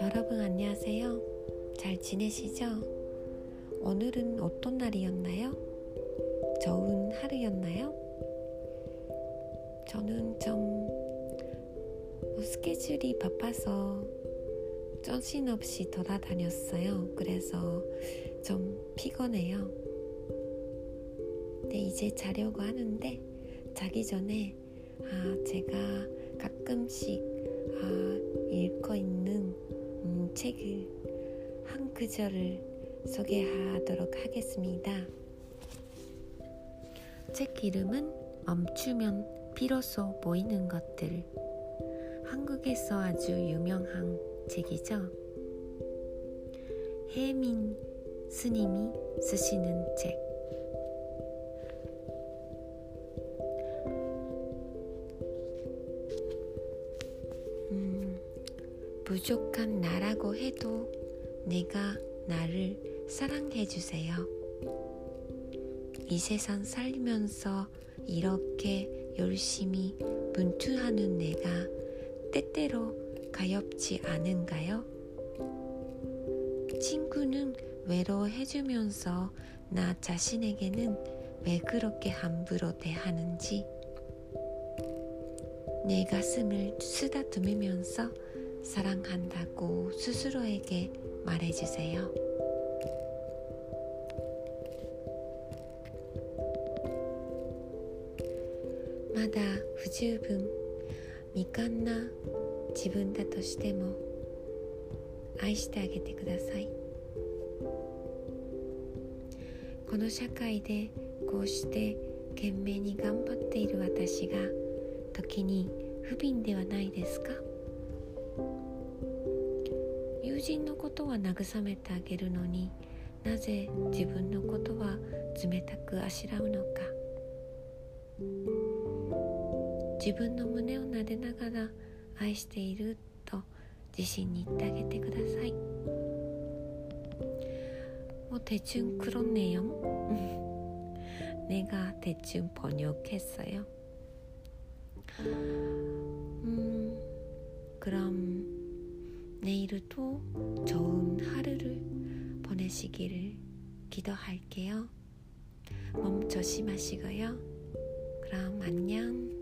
여러분 안녕하세요. 잘 지내시죠? 오늘은 어떤 날이었나요? 좋은 하루였나요? 저는 좀뭐 스케줄이 바빠서 정신없이 돌아다녔어요. 그래서 좀 피곤해요. 네, 이제 자려고 하는데 자기 전에 아, 제가 가끔씩 아, 읽고 있는 음, 책을 한 구절을 소개하도록 하겠습니다. 책 이름은 멈추면 비로소 보이는 것들. 한국에서 아주 유명한 책이죠. 혜민 스님이 쓰시는 책. 부족한 나라고 해도 내가 나를 사랑해 주세요. 이 세상 살면서 이렇게 열심히 분투하는 내가 때때로 가엽지 않은가요? 친구는 외로워해주면서 나 자신에게는 왜 그렇게 함부로 대하는지 내 가슴을 쓰다듬으면서 사랑한다고 스스로에게 말해주세요. 마다不十分未完な自分だとしても愛してあげてくださいこの社会でこうして懸命に頑張っている私が時に不憫ではないですか 友人のことは慰めてあげるのになぜ自分のことは冷たくあしらうのか自分の胸を撫でながら愛していると自信に言ってあげてくださいもう대충그렇네요 내가대충번역했어요 음, 그럼 내일도 좋은 하루를 보내시기를 기도할게요. 몸 조심하시고요. 그럼 안녕.